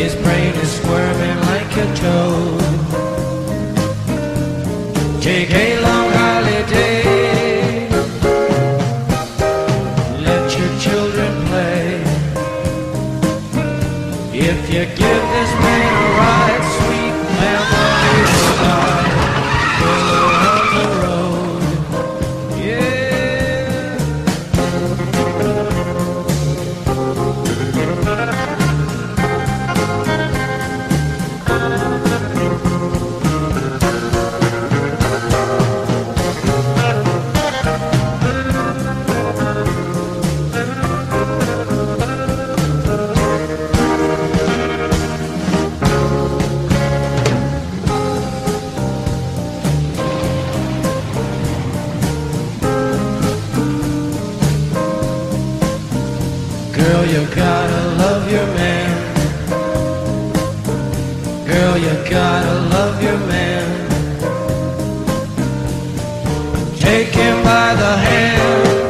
His brain is squirming like a toad. Take a long holiday. Let your children play. If you give this man a ride, sweet memories you gotta love your man. Girl, you gotta love your man. Take him by the hand.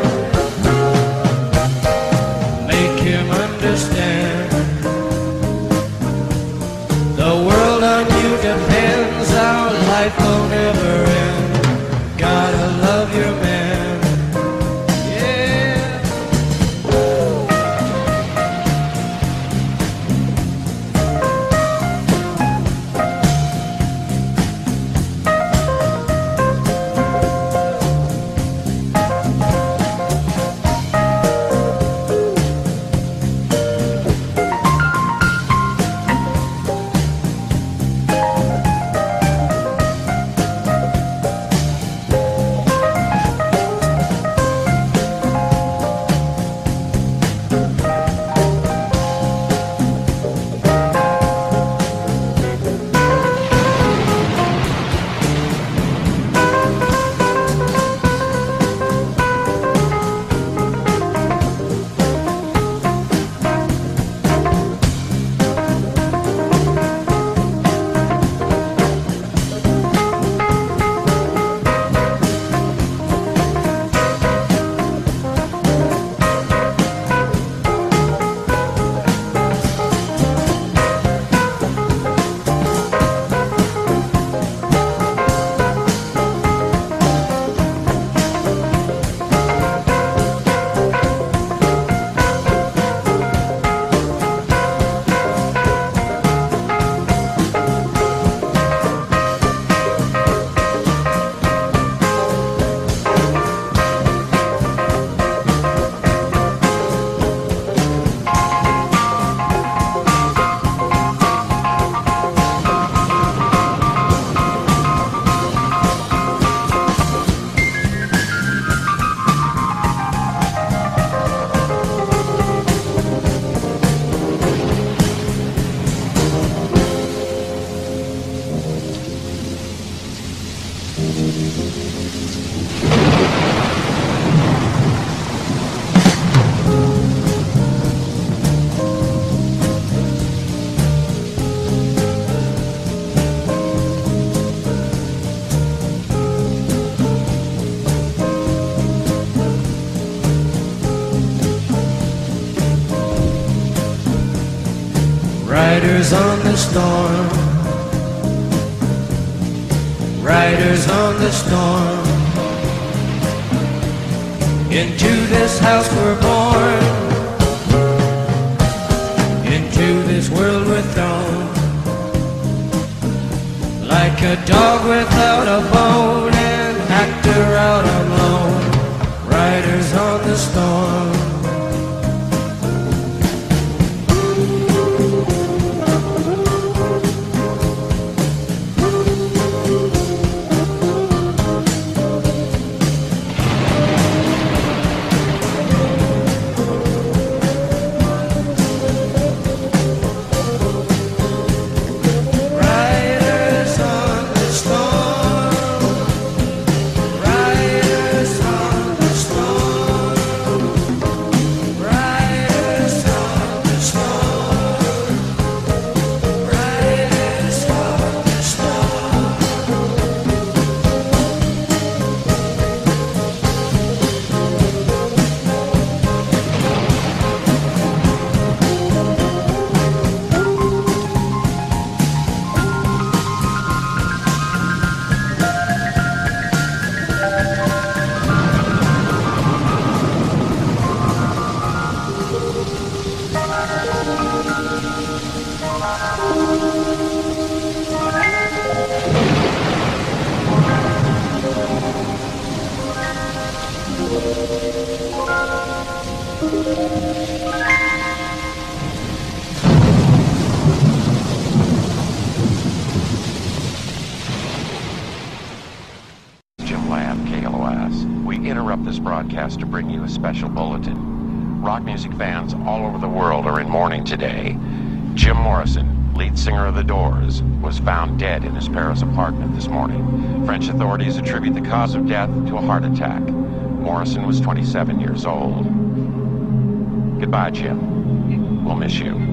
Riders on the storm. Riders on the storm. Into this house we're born. Broadcast to bring you a special bulletin. Rock music fans all over the world are in mourning today. Jim Morrison, lead singer of The Doors, was found dead in his Paris apartment this morning. French authorities attribute the cause of death to a heart attack. Morrison was 27 years old. Goodbye, Jim. We'll miss you.